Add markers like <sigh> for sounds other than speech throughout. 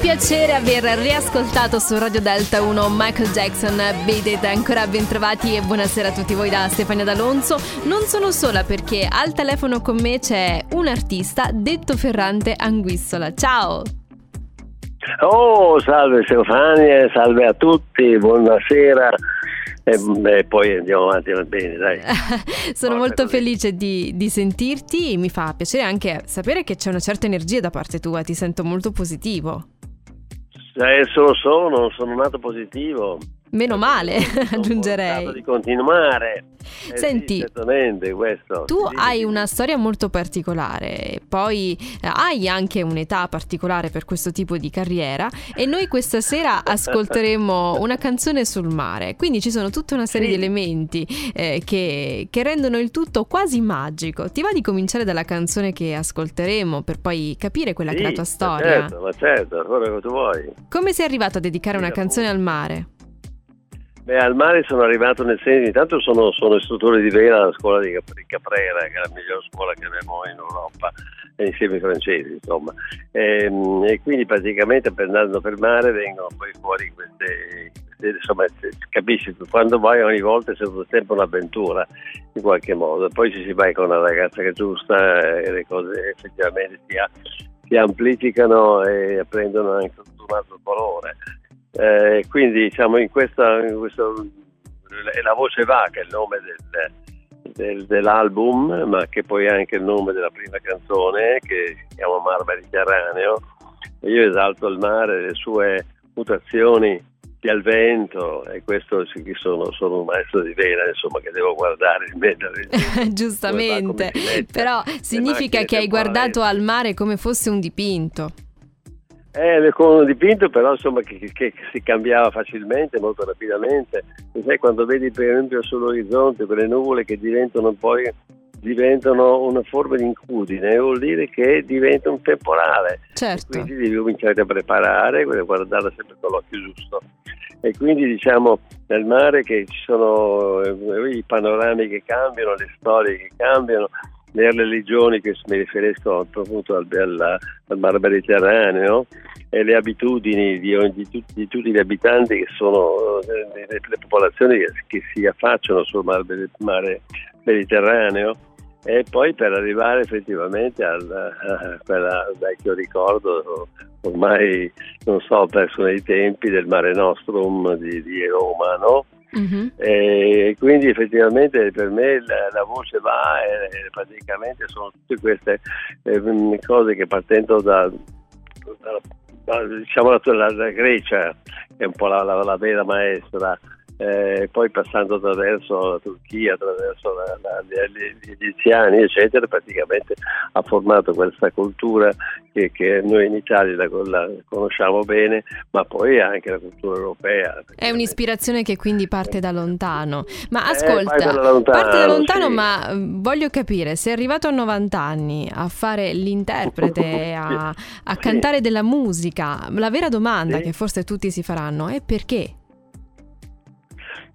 piacere aver riascoltato su Radio Delta 1 Michael Jackson Beat Ancora ben trovati e buonasera a tutti voi da Stefania D'Alonso. Non sono sola perché al telefono con me c'è un artista detto Ferrante Anguissola. Ciao! Oh, salve Stefania, salve a tutti, buonasera. E, poi andiamo avanti, va bene, dai. <laughs> Sono Forza molto così. felice di, di, sentirti, mi fa piacere anche sapere che c'è una certa energia da parte tua, ti sento molto positivo. Adesso lo sono, sono nato positivo. Meno male, <laughs> aggiungerei. di continuare. Eh Senti, sì, questo. tu sì, hai sì. una storia molto particolare, poi eh, hai anche un'età particolare per questo tipo di carriera e noi questa sera <laughs> ascolteremo una canzone sul mare, quindi ci sono tutta una serie di elementi eh, che, che, rendono il tutto quasi magico. Ti va di cominciare dalla canzone che ascolteremo per poi capire quella che è la tua storia? Ma certo, ma certo, quello che tu vuoi. Come sei arrivato a dedicare una canzone al mare? Beh, al mare sono arrivato nel senso, intanto sono, sono istruttore di vela alla scuola di Caprera, che è la migliore scuola che abbiamo in Europa, insieme ai francesi, insomma. E, ehm, e quindi praticamente andando per mare vengono poi fuori queste, insomma, capisci, quando vai ogni volta è sempre un'avventura, in qualche modo. Poi ci si vai con una ragazza che è giusta e le cose effettivamente si, si amplificano e prendono anche un altro colore. Eh, quindi diciamo in questa, in questo, La voce va che è il nome del, del, dell'album, ma che poi è anche il nome della prima canzone che si chiama Mar Mediterraneo. E io esalto il mare, le sue mutazioni il vento e questo sì sono, sono, un maestro di vela insomma che devo guardare in <laughs> mezzo giustamente. però significa che hai guardato al mare come fosse un dipinto eh, con un dipinto però insomma che, che, che, si cambiava facilmente, molto rapidamente. E sai quando vedi per esempio sull'orizzonte quelle nuvole che diventano poi diventano una forma di incudine, vuol dire che diventa un temporale. Certo. Quindi devi cominciare a preparare, guardarla sempre con l'occhio giusto. E quindi diciamo nel mare che ci sono eh, i panorami che cambiano, le storie che cambiano, le religioni che mi riferisco appunto al, al, al mar Mediterraneo e le abitudini di, di, di, tutti gli abitanti che sono le, eh, le, le popolazioni che, che, si affacciano sul mar, mare Mediterraneo e poi per arrivare effettivamente al, a quel vecchio ricordo ormai non so perso nei tempi del Mare Nostrum di, di Roma no? Uh-huh. E quindi effettivamente per me la, la voce va e, praticamente sono tutte queste eh, cose che partendo da, da, diciamo la, la, Grecia che è un po' la, la vera maestra eh, poi passando attraverso la Turchia, attraverso la, la, gli egiziani, eccetera, praticamente ha formato questa cultura che, che noi in Italia la, la, conosciamo bene, ma poi anche la cultura europea. È un'ispirazione che quindi parte da lontano. Ma eh, ascolta, eh, da lontano, parte da lontano, sì. ma mm, voglio capire, sei arrivato a 90 anni a fare l'interprete, a, <laughs> a sì. cantare della musica, la vera domanda sì. che forse tutti si faranno è perché?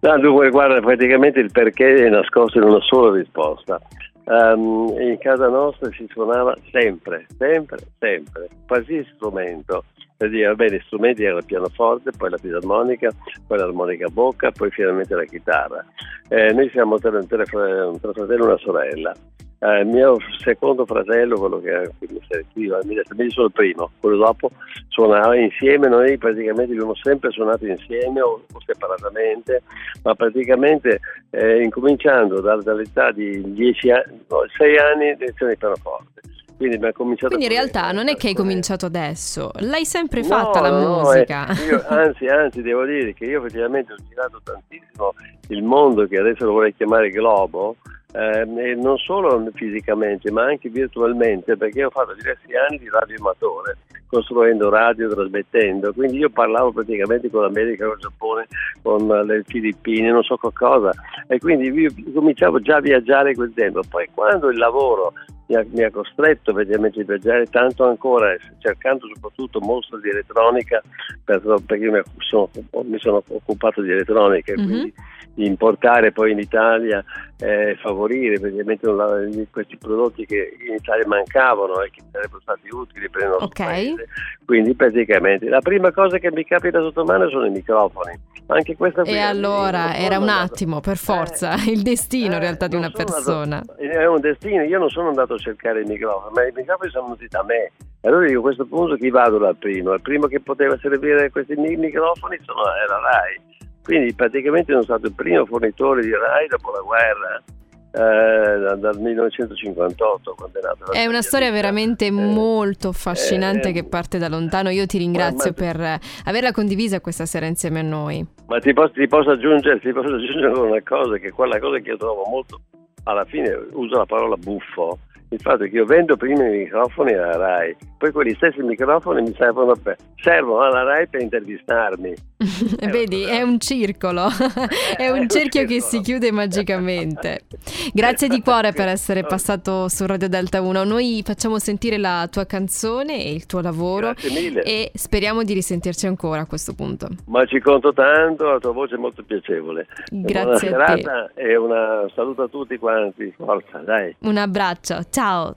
No, dunque, guarda, praticamente il perché è nascosto in una sola risposta. Um, in casa nostra si suonava sempre, sempre, sempre, qualsiasi strumento. Per dire, va bene, strumenti erano il pianoforte, poi la fisarmonica, poi l'armonica a bocca, poi finalmente la chitarra. Eh, noi siamo tre, tre, tre fratelli e una sorella eh, mio secondo fratello, quello che qui, mi sono il primo, quello dopo suonava insieme, noi praticamente abbiamo sempre suonato insieme o, o separatamente, ma praticamente eh, incominciando da, dall'età di 10 anni, no, 6 anni lezione di pianoforte. Quindi, Quindi in realtà non è che hai cominciato adesso, l'hai sempre fatta no, la no, musica. Eh, io, <laughs> anzi, anzi, devo dire che io effettivamente ho girato tantissimo il mondo che adesso lo vorrei chiamare globo, eh, non solo fisicamente ma anche virtualmente perché ho fatto diversi anni di radioamatore costruendo radio, trasmettendo, quindi io parlavo praticamente con l'America, con il Giappone, con le Filippine, non so cosa, e quindi io cominciavo già a viaggiare quel tempo, poi quando il lavoro mi ha, mi ha costretto praticamente a viaggiare tanto ancora, cercando soprattutto mostri di elettronica, perché io mi sono, mi sono occupato di elettronica, mm-hmm. quindi importare poi in Italia eh, favorire praticamente questi prodotti che in Italia mancavano e che sarebbero stati utili per il nostro okay. paese. Quindi praticamente la prima cosa che mi capita sotto mano sono i microfoni. Anche questa e allora era un attimo, per forza, eh, <laughs> il destino in realtà di una persona. Andato, è un destino, io non sono andato a cercare i microfoni, ma i microfoni sono venuti da me. Allora io a questo punto chi vado dal primo? Il primo che poteva servire questi microfoni sono, era Rai. Quindi praticamente sono stato il primo fornitore di Rai dopo la guerra eh, dal 1958 quando è nata è una storia veramente eh, molto affascinante eh, che parte da lontano. Io ti ringrazio ma, per averla condivisa questa sera insieme a noi. Ma ti posso, ti posso, aggiungere, ti posso aggiungere una cosa che quella cosa che io trovo molto alla fine uso la parola buffo il fatto che io vendo prima i microfoni alla RAI, poi quegli stessi microfoni mi servono, per, servono alla RAI per intervistarmi. Vedi, è un circolo, <laughs> è un cerchio che si chiude magicamente. Grazie di cuore per essere passato su Radio Delta 1. Noi facciamo sentire la tua canzone e il tuo lavoro e speriamo di risentirci ancora a questo punto. Ma ci conto tanto, la tua voce è molto piacevole. Grazie Buona a te. e un saluto a tutti quanti. Forza, dai. Un abbraccio. Ciao.